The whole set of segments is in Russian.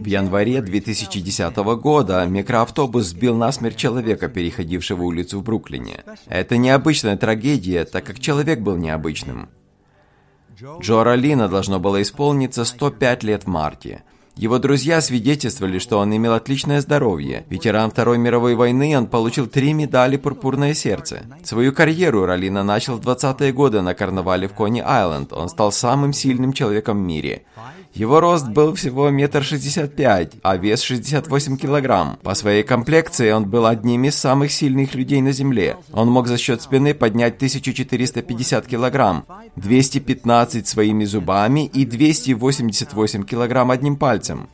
В январе 2010 года микроавтобус сбил насмерть человека, переходившего улицу в Бруклине. Это необычная трагедия, так как человек был необычным. Джо Ролина должно было исполниться 105 лет в марте. Его друзья свидетельствовали, что он имел отличное здоровье. Ветеран Второй мировой войны, он получил три медали «Пурпурное сердце». Свою карьеру Ролина начал в 20-е годы на карнавале в Кони-Айленд. Он стал самым сильным человеком в мире. Его рост был всего метр шестьдесят пять, а вес 68 килограмм. По своей комплекции он был одним из самых сильных людей на Земле. Он мог за счет спины поднять 1450 килограмм, 215 своими зубами и 288 килограмм одним пальцем.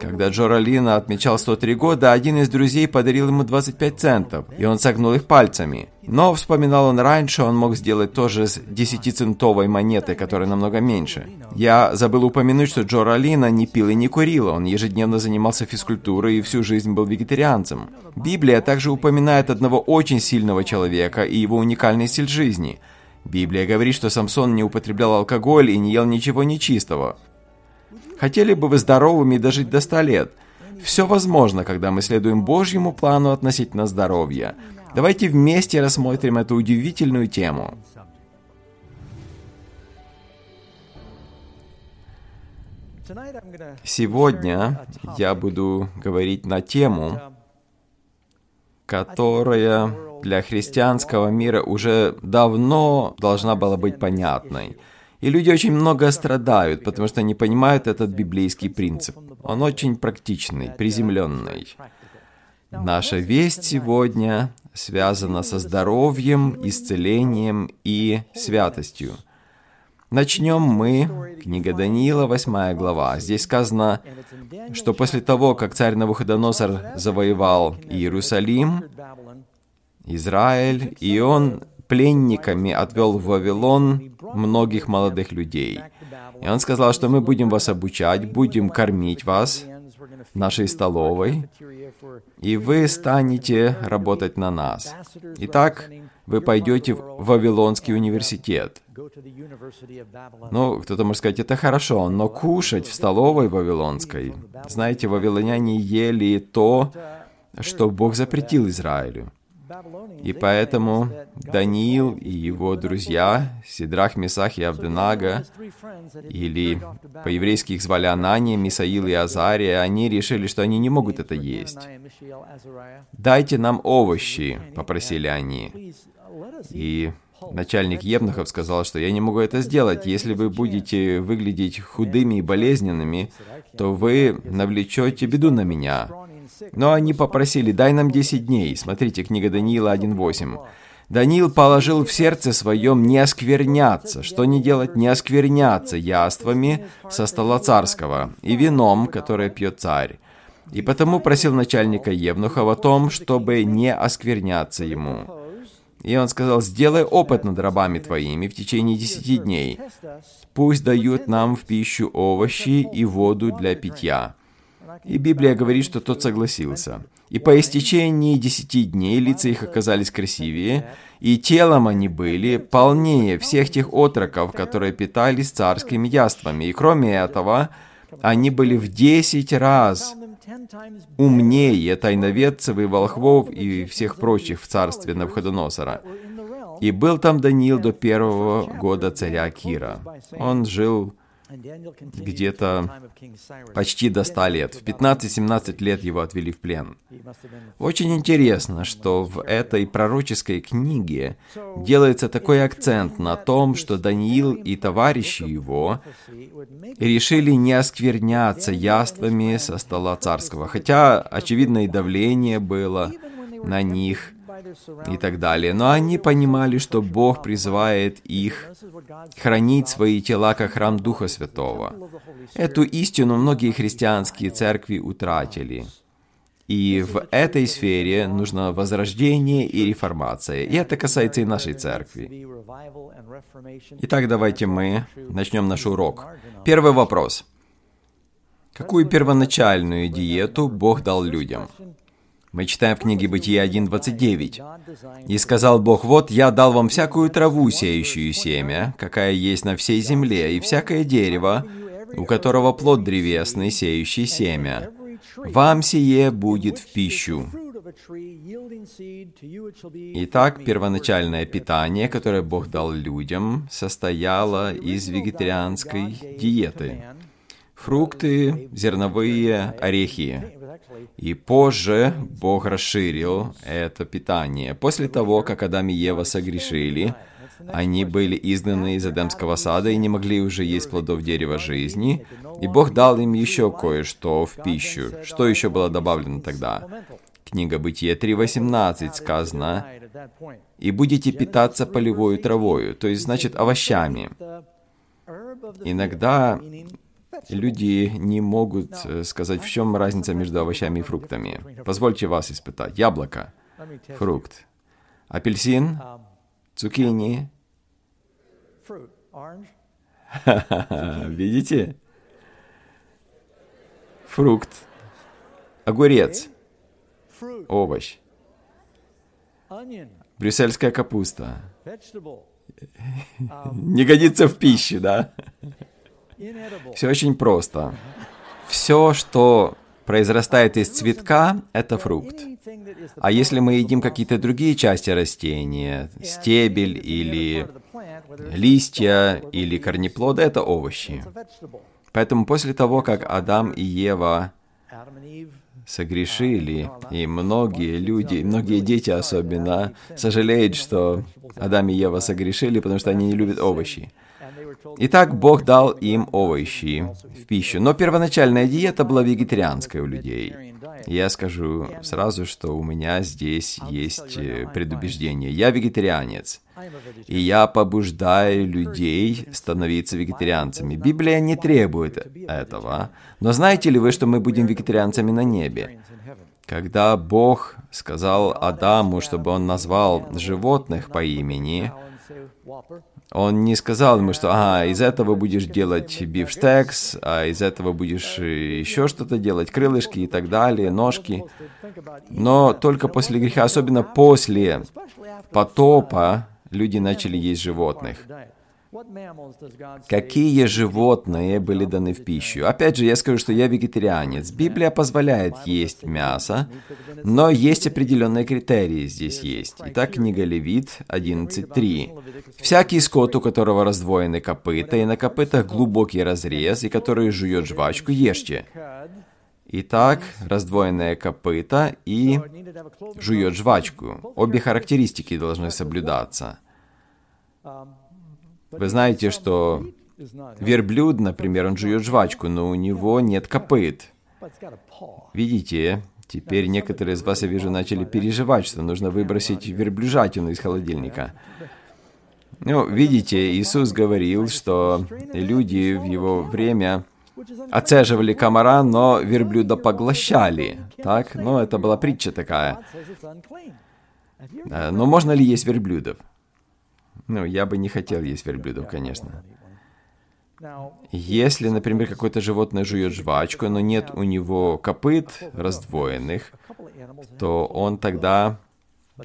Когда Джо Ролина отмечал 103 года, один из друзей подарил ему 25 центов, и он согнул их пальцами. Но, вспоминал он раньше, он мог сделать тоже с 10-центовой монетой, которая намного меньше. Я забыл упомянуть, что Джо Ролина не пил и не курил, он ежедневно занимался физкультурой и всю жизнь был вегетарианцем. Библия также упоминает одного очень сильного человека и его уникальный стиль жизни. Библия говорит, что Самсон не употреблял алкоголь и не ел ничего нечистого. Хотели бы вы здоровыми дожить до 100 лет? Все возможно, когда мы следуем Божьему плану относительно здоровья. Давайте вместе рассмотрим эту удивительную тему. Сегодня я буду говорить на тему, которая для христианского мира уже давно должна была быть понятной – и люди очень много страдают, потому что не понимают этот библейский принцип. Он очень практичный, приземленный. Наша весть сегодня связана со здоровьем, исцелением и святостью. Начнем мы, книга Даниила, 8 глава. Здесь сказано, что после того, как царь Навуходоносор завоевал Иерусалим, Израиль, и он пленниками отвел в Вавилон многих молодых людей. И он сказал, что мы будем вас обучать, будем кормить вас в нашей столовой, и вы станете работать на нас. Итак, вы пойдете в Вавилонский университет. Ну, кто-то может сказать, это хорошо, но кушать в столовой вавилонской, знаете, вавилоняне ели то, что Бог запретил Израилю. И поэтому Даниил и его друзья, Сидрах, Месах и Авденага, или по-еврейски их звали Анания, Мисаил и Азария, они решили, что они не могут это есть. «Дайте нам овощи», — попросили они. И начальник Евнухов сказал, что я не могу это сделать. Если вы будете выглядеть худыми и болезненными, то вы навлечете беду на меня. Но они попросили, дай нам 10 дней. Смотрите, книга Даниила 1.8. Даниил положил в сердце своем не оскверняться. Что не делать? Не оскверняться яствами со стола царского и вином, которое пьет царь. И потому просил начальника Евнуха о том, чтобы не оскверняться ему. И он сказал, сделай опыт над рабами твоими в течение десяти дней. Пусть дают нам в пищу овощи и воду для питья. И Библия говорит, что тот согласился. И по истечении десяти дней лица их оказались красивее, и телом они были полнее всех тех отроков, которые питались царскими яствами. И кроме этого, они были в десять раз умнее тайноведцев и волхвов и всех прочих в царстве Навходоносора. И был там Даниил до первого года царя Кира. Он жил где-то почти до 100 лет. В 15-17 лет его отвели в плен. Очень интересно, что в этой пророческой книге делается такой акцент на том, что Даниил и товарищи его решили не оскверняться яствами со стола царского, хотя, очевидно, и давление было на них – и так далее. Но они понимали, что Бог призывает их хранить свои тела как храм Духа Святого. Эту истину многие христианские церкви утратили. И в этой сфере нужно возрождение и реформация. И это касается и нашей церкви. Итак, давайте мы начнем наш урок. Первый вопрос. Какую первоначальную диету Бог дал людям? Мы читаем в книге Бытия 1.29. «И сказал Бог, вот я дал вам всякую траву, сеющую семя, какая есть на всей земле, и всякое дерево, у которого плод древесный, сеющий семя. Вам сие будет в пищу. Итак, первоначальное питание, которое Бог дал людям, состояло из вегетарианской диеты. Фрукты, зерновые, орехи. И позже Бог расширил это питание. После того, как Адам и Ева согрешили, они были изгнаны из Эдемского сада и не могли уже есть плодов дерева жизни, и Бог дал им еще кое-что в пищу. Что еще было добавлено тогда? Книга Бытия 3.18 сказано, «И будете питаться полевой травою», то есть, значит, овощами. Иногда люди не могут э, сказать, в чем разница между овощами и фруктами. Позвольте вас испытать. Яблоко, фрукт. Апельсин, цукини. Видите? Фрукт. Огурец. Овощ. Брюссельская капуста. Не годится в пищу, да? Все очень просто. Все, что произрастает из цветка, это фрукт. А если мы едим какие-то другие части растения, стебель или листья или корнеплоды, это овощи. Поэтому после того, как Адам и Ева согрешили, и многие люди, многие дети особенно, сожалеют, что Адам и Ева согрешили, потому что они не любят овощи. Итак, Бог дал им овощи в пищу, но первоначальная диета была вегетарианская у людей. Я скажу сразу, что у меня здесь есть э, предубеждение. Я вегетарианец, и я побуждаю людей становиться вегетарианцами. Библия не требует этого. Но знаете ли вы, что мы будем вегетарианцами на небе? Когда Бог сказал Адаму, чтобы он назвал животных по имени, он не сказал ему, что ага, из этого будешь делать бифштекс, а из этого будешь э, еще что-то делать, крылышки и так далее, ножки. Но только после греха, особенно после потопа, люди начали есть животных. Какие животные были даны в пищу? Опять же, я скажу, что я вегетарианец. Библия позволяет есть мясо, но есть определенные критерии здесь есть. Итак, книга Левит 11.3. «Всякий скот, у которого раздвоены копыта, и на копытах глубокий разрез, и который жует жвачку, ешьте». Итак, раздвоенное копыта и жует жвачку. Обе характеристики должны соблюдаться. Вы знаете, что верблюд, например, он жует жвачку, но у него нет копыт. Видите, теперь некоторые из вас, я вижу, начали переживать, что нужно выбросить верблюжатину из холодильника. Ну, видите, Иисус говорил, что люди в его время оцеживали комара, но верблюда поглощали. Так? Ну, это была притча такая. Но можно ли есть верблюдов? Ну, я бы не хотел есть верблюдов, конечно. Если, например, какое-то животное жует жвачку, но нет у него копыт раздвоенных, то он тогда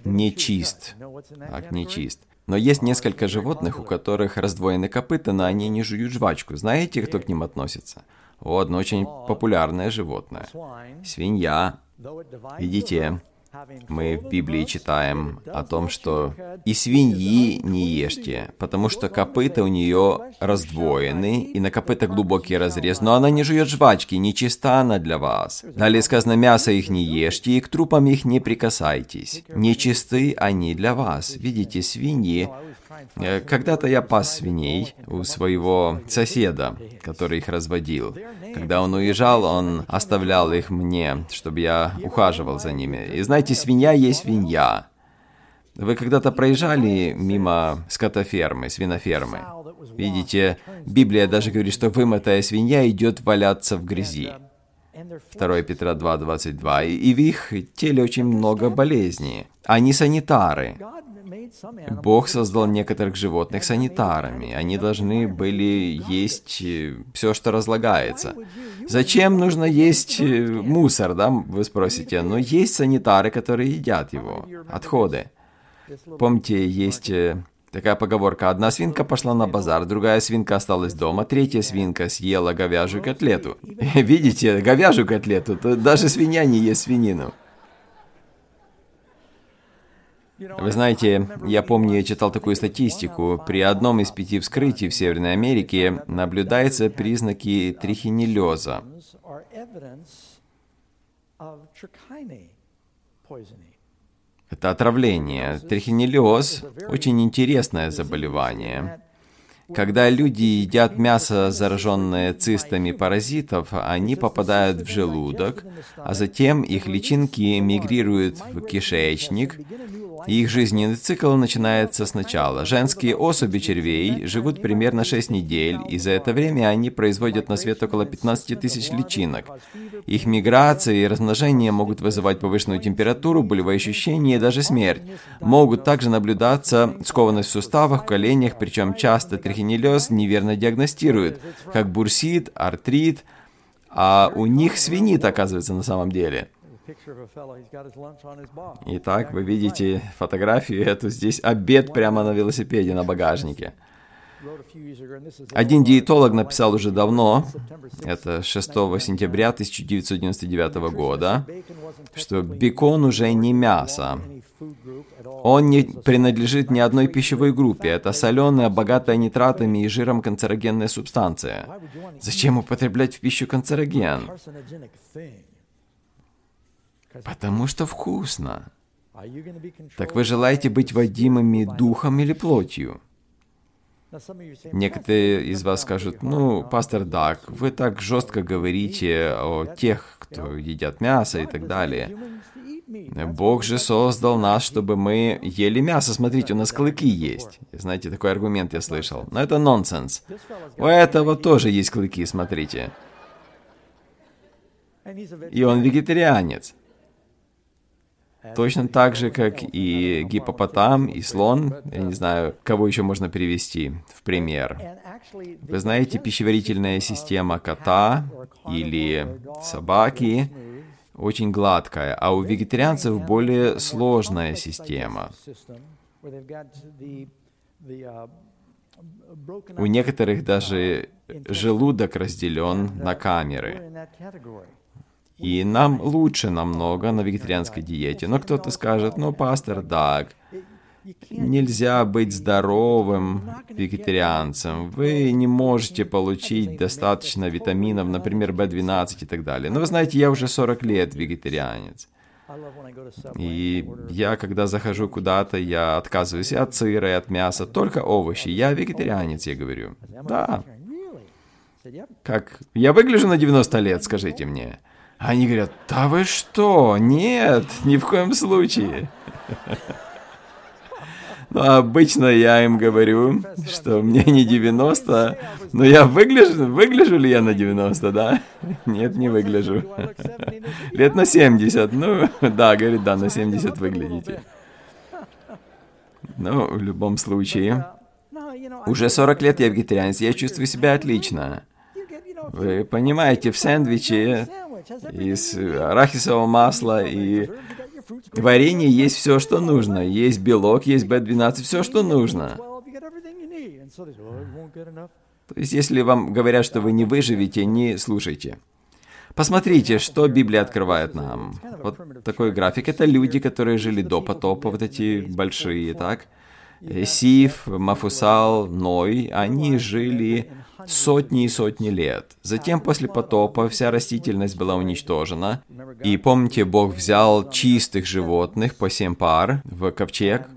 не чист. Так, не чист. Но есть несколько животных, у которых раздвоены копыта, но они не жуют жвачку. Знаете, кто к ним относится? Вот одно очень популярное животное. Свинья. Видите, мы в Библии читаем о том, что «и свиньи не ешьте, потому что копыта у нее раздвоены, и на копыта глубокий разрез, но она не жует жвачки, нечиста она для вас». Далее сказано «мясо их не ешьте, и к трупам их не прикасайтесь, нечисты они для вас». Видите, свиньи когда-то я пас свиней у своего соседа, который их разводил. Когда он уезжал, он оставлял их мне, чтобы я ухаживал за ними. И знаете, свинья есть свинья. Вы когда-то проезжали мимо скотофермы, свинофермы? Видите, Библия даже говорит, что вымытая свинья идет валяться в грязи. 2 Петра 2.22. И в их теле очень много болезней. Они санитары. Бог создал некоторых животных санитарами. Они должны были есть э, все, что разлагается. Зачем нужно есть э, мусор, да, вы спросите? Но есть санитары, которые едят его, отходы. Помните, есть э, Такая поговорка. Одна свинка пошла на базар, другая свинка осталась дома, третья свинка съела говяжью котлету. Видите, говяжью котлету, то даже свинья не ест свинину. Вы знаете, я помню, я читал такую статистику. При одном из пяти вскрытий в Северной Америке наблюдаются признаки трихинеллеза. Это отравление. Трихинеллез – очень интересное заболевание. Когда люди едят мясо, зараженное цистами паразитов, они попадают в желудок, а затем их личинки мигрируют в кишечник, их жизненный цикл начинается сначала. Женские особи червей живут примерно 6 недель, и за это время они производят на свет около 15 тысяч личинок. Их миграция и размножение могут вызывать повышенную температуру, болевые ощущения и даже смерть. Могут также наблюдаться скованность в суставах, в коленях, причем часто трихинеллез неверно диагностируют, как бурсит, артрит, а у них свинит, оказывается, на самом деле. Итак, вы видите фотографию эту. Здесь обед прямо на велосипеде на багажнике. Один диетолог написал уже давно, это 6 сентября 1999 года, что бекон уже не мясо. Он не принадлежит ни одной пищевой группе. Это соленая, богатая нитратами и жиром канцерогенная субстанция. Зачем употреблять в пищу канцероген? Потому что вкусно. Так вы желаете быть водимыми духом или плотью? Некоторые из вас скажут, ну, пастор Дак, вы так жестко говорите о тех, кто едят мясо и так далее. Бог же создал нас, чтобы мы ели мясо. Смотрите, у нас клыки есть. Знаете, такой аргумент я слышал. Но это нонсенс. У этого тоже есть клыки, смотрите. И он вегетарианец. Точно так же, как и гипопотам, и слон. Я не знаю, кого еще можно привести в пример. Вы знаете, пищеварительная система кота или собаки очень гладкая, а у вегетарианцев более сложная система. У некоторых даже желудок разделен на камеры. И нам лучше намного на вегетарианской диете. Но кто-то скажет, ну, пастор Даг, нельзя быть здоровым вегетарианцем. Вы не можете получить достаточно витаминов, например, B12 и так далее. Но вы знаете, я уже 40 лет вегетарианец. И я, когда захожу куда-то, я отказываюсь от сыра и от мяса, только овощи. Я вегетарианец, я говорю. Да. Как? Я выгляжу на 90 лет, скажите мне. Они говорят, да вы что? Нет, ни в коем случае. Ну, обычно я им говорю, что мне не 90, но я выгляжу, выгляжу ли я на 90, да? Нет, не выгляжу. Лет на 70, ну, да, говорит, да, на 70 выглядите. Ну, в любом случае, уже 40 лет я вегетарианец, я чувствую себя отлично. Вы понимаете, в сэндвиче из арахисового масла и варенье есть все, что нужно. Есть белок, есть B12, все, что нужно. То есть, если вам говорят, что вы не выживете, не слушайте. Посмотрите, что Библия открывает нам. Вот такой график. Это люди, которые жили до потопа, вот эти большие, так? Сиф, Мафусал, Ной, они жили сотни и сотни лет. Затем после потопа вся растительность была уничтожена. И помните, Бог взял чистых животных по семь пар в ковчег,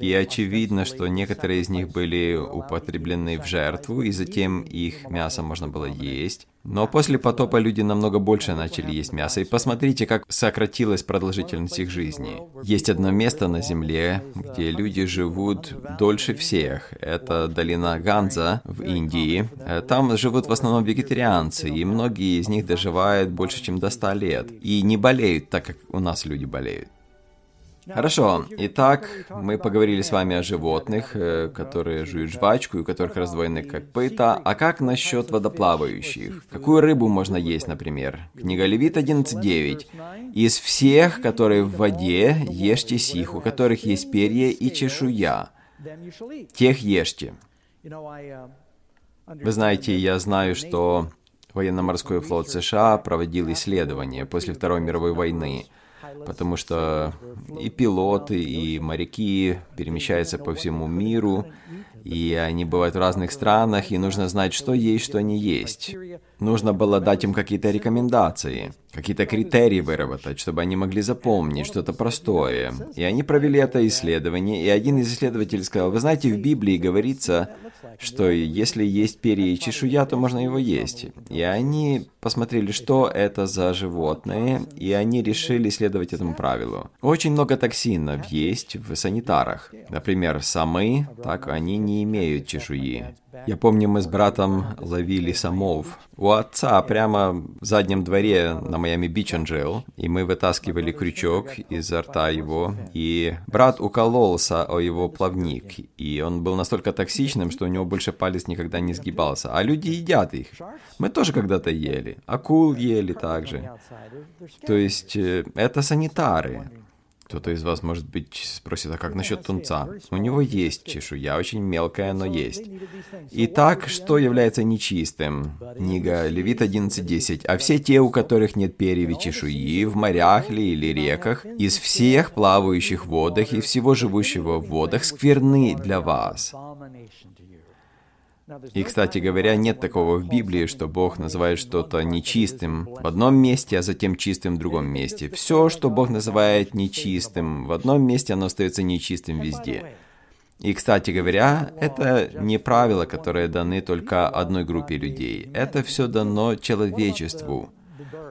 и очевидно, что некоторые из них были употреблены в жертву, и затем их мясо можно было есть. Но после потопа люди намного больше начали есть мясо. И посмотрите, как сократилась продолжительность их жизни. Есть одно место на Земле, где люди живут дольше всех. Это долина Ганза в Индии. Там живут в основном вегетарианцы, и многие из них доживают больше, чем до 100 лет. И не болеют так, как у нас люди болеют. Хорошо. Итак, мы поговорили с вами о животных, э, которые жуют жвачку, у которых раздвоены копыта. А как насчет водоплавающих? Какую рыбу можно есть, например? Книга Левит 11.9. «Из всех, которые в воде, ешьте сих, у которых есть перья и чешуя, тех ешьте. Вы знаете, я знаю, что военно-морской флот США проводил исследования после Второй мировой войны, потому что и пилоты, и моряки перемещаются по всему миру, и они бывают в разных странах, и нужно знать, что есть, что не есть. Нужно было дать им какие-то рекомендации, какие-то критерии выработать, чтобы они могли запомнить что-то простое. И они провели это исследование, и один из исследователей сказал, вы знаете, в Библии говорится, что если есть перья и чешуя, то можно его есть. И они посмотрели, что это за животные, и они решили следовать этому правилу. Очень много токсинов есть в санитарах. Например, самы, так они не имеют чешуи. Я помню, мы с братом ловили самов. У отца прямо в заднем дворе на Майами-Бич он жил, и мы вытаскивали крючок изо рта его, и брат укололся о его плавник, и он был настолько токсичным, что у него больше палец никогда не сгибался. А люди едят их. Мы тоже когда-то ели. Акул ели также. То есть э, это санитары. Кто-то из вас, может быть, спросит, а как насчет тунца? У него есть чешуя, очень мелкая, но есть. Итак, что является нечистым? Книга Левит 11.10. «А все те, у которых нет перьев и чешуи, в морях ли или реках, из всех плавающих водах и всего живущего в водах, скверны для вас». И, кстати говоря, нет такого в Библии, что Бог называет что-то нечистым в одном месте, а затем чистым в другом месте. Все, что Бог называет нечистым в одном месте, оно остается нечистым везде. И, кстати говоря, это не правила, которые даны только одной группе людей. Это все дано человечеству.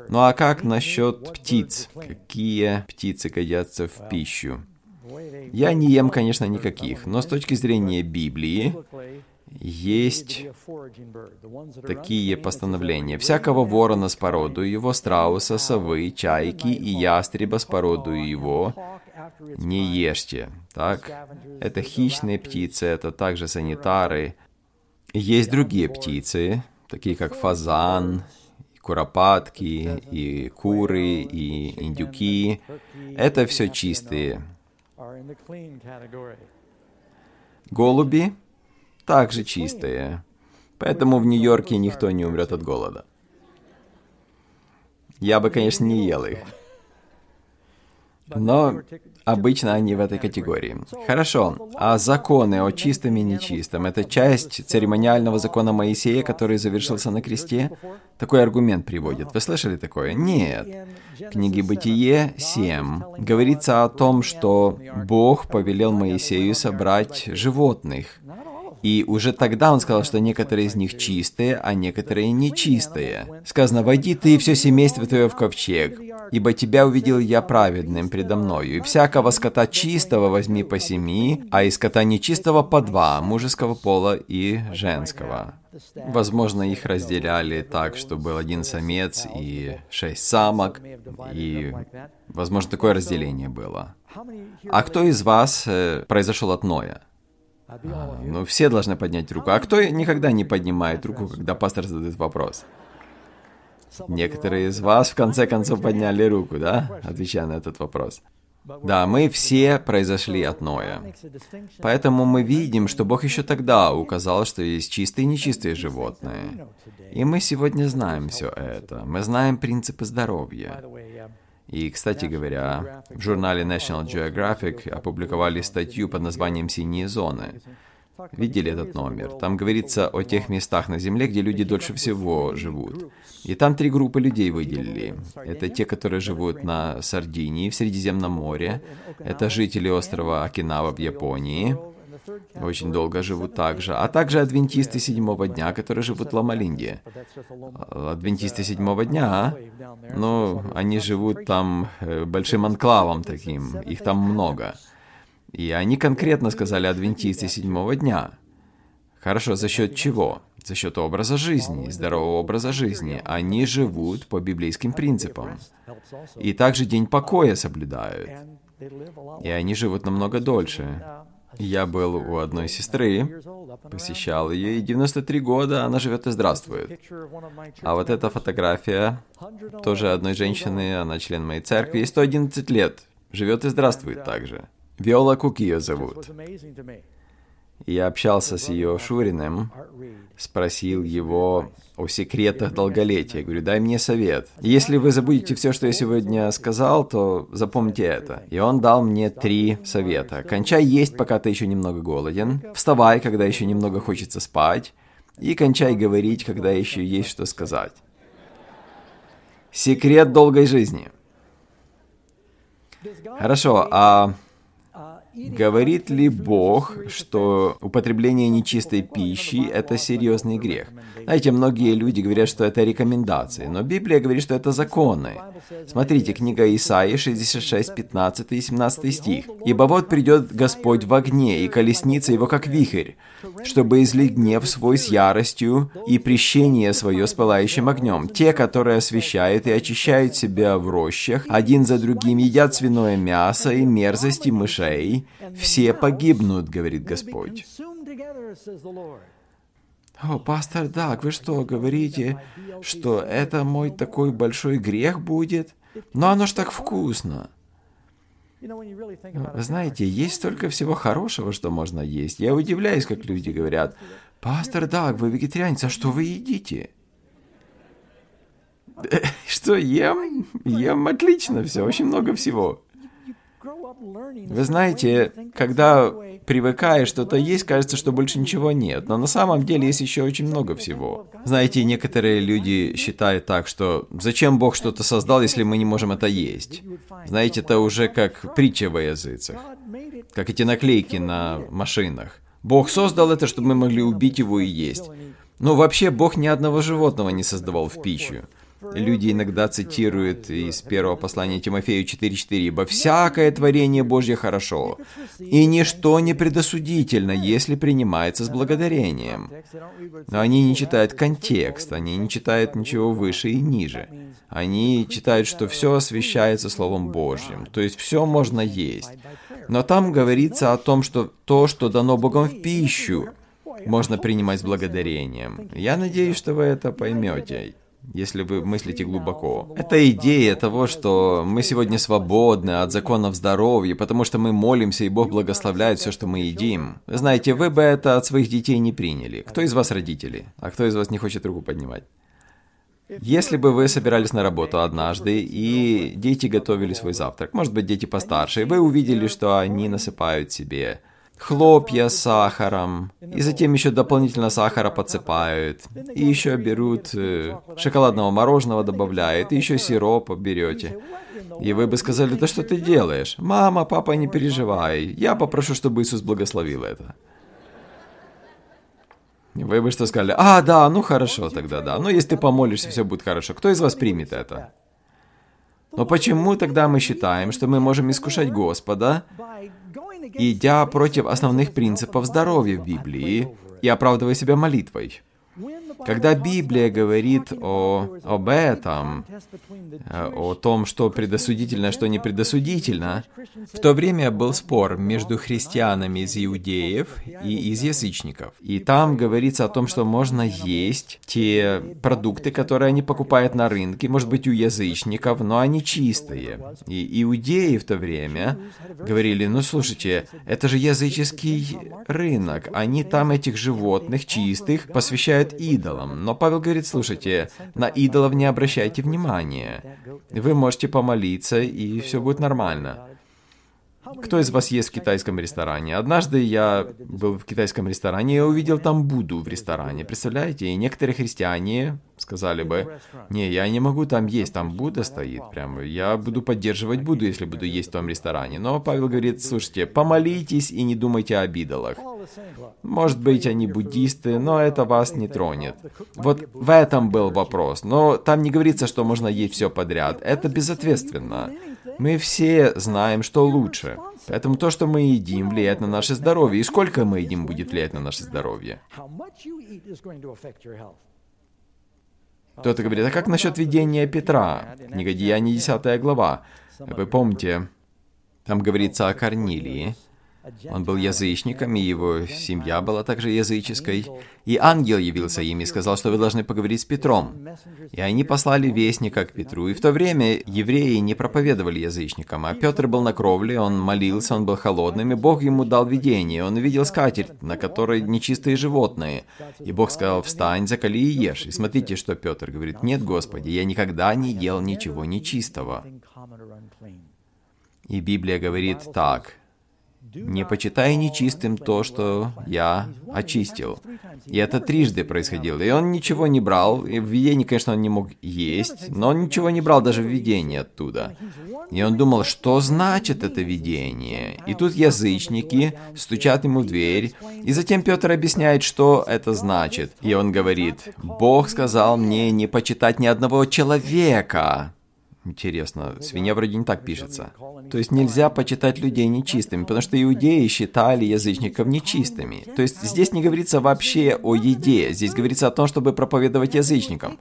Ну а как насчет птиц? Какие птицы годятся в пищу? Я не ем, конечно, никаких, но с точки зрения Библии, есть такие постановления. Всякого ворона с породу его, страуса, совы, чайки и ястреба с породу его не ешьте. Так? Это хищные птицы, это также санитары. Есть другие птицы, такие как фазан, куропатки, и куры, и индюки. Это все чистые. Голуби также чистые. Поэтому в Нью-Йорке никто не умрет от голода. Я бы, конечно, не ел их. Но обычно они в этой категории. Хорошо, а законы о чистом и нечистом – это часть церемониального закона Моисея, который завершился на кресте? Такой аргумент приводит. Вы слышали такое? Нет. В книге Бытие 7 говорится о том, что Бог повелел Моисею собрать животных – и уже тогда он сказал, что некоторые из них чистые, а некоторые нечистые. Сказано, «Войди ты и все семейство твое в ковчег, ибо тебя увидел я праведным предо мною, и всякого скота чистого возьми по семи, а из скота нечистого по два, мужеского пола и женского». Возможно, их разделяли так, что был один самец и шесть самок, и, возможно, такое разделение было. А кто из вас э, произошел от Ноя? А, ну, все должны поднять руку. А кто никогда не поднимает руку, когда пастор задает вопрос? Некоторые из вас в конце концов подняли руку, да, отвечая на этот вопрос. Да, мы все произошли от Ноя. Поэтому мы видим, что Бог еще тогда указал, что есть чистые и нечистые животные. И мы сегодня знаем все это. Мы знаем принципы здоровья. И, кстати говоря, в журнале National Geographic опубликовали статью под названием «Синие зоны». Видели этот номер? Там говорится о тех местах на Земле, где люди дольше всего живут. И там три группы людей выделили. Это те, которые живут на Сардинии, в Средиземном море. Это жители острова Окинава в Японии очень долго живут также, а также адвентисты седьмого дня, которые живут в Ламалинде. Адвентисты седьмого дня, ну, они живут там э, большим анклавом таким, их там много. И они конкретно сказали адвентисты седьмого дня. Хорошо, за счет чего? За счет образа жизни, здорового образа жизни. Они живут по библейским принципам. И также день покоя соблюдают. И они живут намного дольше. Я был у одной сестры, посещал ее, и 93 года она живет и здравствует. А вот эта фотография тоже одной женщины, она член моей церкви, ей 111 лет, живет и здравствует также. Виола Кук ее зовут. Я общался с ее Шуриным, спросил его о секретах долголетия. Говорю, дай мне совет. Если вы забудете все, что я сегодня сказал, то запомните это. И он дал мне три совета. Кончай есть, пока ты еще немного голоден. Вставай, когда еще немного хочется спать. И кончай говорить, когда еще есть что сказать. Секрет долгой жизни. Хорошо, а Говорит ли Бог, что употребление нечистой пищи – это серьезный грех? Знаете, многие люди говорят, что это рекомендации, но Библия говорит, что это законы. Смотрите, книга Исаии, 66, 15 и 17 стих. «Ибо вот придет Господь в огне, и колесница его как вихрь, чтобы излить гнев свой с яростью и прещение свое с пылающим огнем. Те, которые освещают и очищают себя в рощах, один за другим едят свиное мясо и мерзости мышей, все погибнут, говорит Господь. О, пастор Даг, вы что, говорите, что это мой такой большой грех будет? Но оно ж так вкусно. Вы знаете, есть столько всего хорошего, что можно есть. Я удивляюсь, как люди говорят, «Пастор Даг, вы вегетарианец, а что вы едите?» Что ем? Ем отлично все, очень много всего. Вы знаете, когда привыкаешь что-то есть, кажется, что больше ничего нет. Но на самом деле есть еще очень много всего. Знаете, некоторые люди считают так, что зачем Бог что-то создал, если мы не можем это есть? Знаете, это уже как притча во языцах. Как эти наклейки на машинах. Бог создал это, чтобы мы могли убить его и есть. Но вообще Бог ни одного животного не создавал в пищу. Люди иногда цитируют из первого послания Тимофею 4.4, «Ибо всякое творение Божье хорошо, и ничто не предосудительно, если принимается с благодарением». Но они не читают контекст, они не читают ничего выше и ниже. Они читают, что все освещается Словом Божьим, то есть все можно есть. Но там говорится о том, что то, что дано Богом в пищу, можно принимать с благодарением. Я надеюсь, что вы это поймете если вы мыслите глубоко. Это идея того, что мы сегодня свободны от законов здоровья, потому что мы молимся, и Бог благословляет все, что мы едим. знаете, вы бы это от своих детей не приняли. Кто из вас родители? А кто из вас не хочет руку поднимать? Если бы вы собирались на работу однажды, и дети готовили свой завтрак, может быть, дети постарше, и вы увидели, что они насыпают себе хлопья с сахаром, и затем еще дополнительно сахара подсыпают, и еще берут э, шоколадного мороженого добавляют, и еще сироп берете. И вы бы сказали, да что ты делаешь? Мама, папа, не переживай, я попрошу, чтобы Иисус благословил это. Вы бы что сказали? А, да, ну хорошо тогда, да. Ну, если ты помолишься, все будет хорошо. Кто из вас примет это? Но почему тогда мы считаем, что мы можем искушать Господа, идя против основных принципов здоровья в Библии и оправдывая себя молитвой? Когда Библия говорит о, об этом, э, о том, что предосудительно, что не предосудительно, в то время был спор между христианами из иудеев и из язычников. И там говорится о том, что можно есть те продукты, которые они покупают на рынке, может быть, у язычников, но они чистые. И иудеи в то время говорили, ну слушайте, это же языческий рынок, они там этих животных чистых посвящают идолам идолам. Но Павел говорит, слушайте, на идолов не обращайте внимания. Вы можете помолиться, и все будет нормально. Кто из вас ест в китайском ресторане? Однажды я был в китайском ресторане и увидел там Будду в ресторане. Представляете? И некоторые христиане сказали бы, не, я не могу там есть, там Будда стоит. Прям я буду поддерживать Будду, если буду есть в том ресторане. Но Павел говорит, слушайте, помолитесь и не думайте об идолах. Может быть, они буддисты, но это вас не тронет. Вот в этом был вопрос. Но там не говорится, что можно есть все подряд. Это безответственно. Мы все знаем, что лучше. Поэтому то, что мы едим, влияет на наше здоровье. И сколько мы едим, будет влиять на наше здоровье. Кто-то говорит, а как насчет видения Петра? Книга Деяний, 10 глава. Вы помните, там говорится о Корнилии. Он был язычником, и его семья была также языческой. И ангел явился им и сказал, что вы должны поговорить с Петром. И они послали вестника к Петру. И в то время евреи не проповедовали язычникам, а Петр был на кровле, он молился, он был холодным, и Бог ему дал видение. Он увидел скатерть, на которой нечистые животные. И Бог сказал, встань, закали и ешь. И смотрите, что Петр говорит, нет, Господи, я никогда не ел ничего нечистого. И Библия говорит так, «Не почитай нечистым то, что я очистил». И это трижды происходило. И он ничего не брал. И в видении, конечно, он не мог есть, но он ничего не брал даже в видении оттуда. И он думал, что значит это видение. И тут язычники стучат ему в дверь. И затем Петр объясняет, что это значит. И он говорит, «Бог сказал мне не почитать ни одного человека». Интересно, свинья вроде не так пишется. То есть нельзя почитать людей нечистыми, потому что иудеи считали язычников нечистыми. То есть здесь не говорится вообще о еде, здесь говорится о том, чтобы проповедовать язычникам.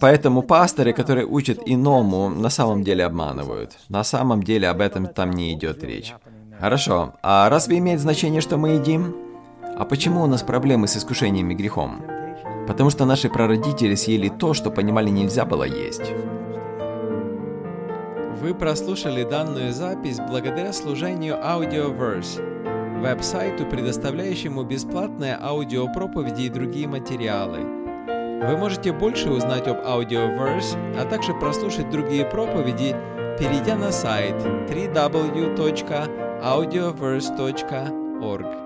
Поэтому пасторы, которые учат иному, на самом деле обманывают. На самом деле об этом там не идет речь. Хорошо, а разве имеет значение, что мы едим? А почему у нас проблемы с искушением и грехом? Потому что наши прародители съели то, что понимали нельзя было есть. Вы прослушали данную запись благодаря служению Audioverse, веб-сайту, предоставляющему бесплатные аудиопроповеди и другие материалы. Вы можете больше узнать об Audioverse, а также прослушать другие проповеди, перейдя на сайт www.audioverse.org.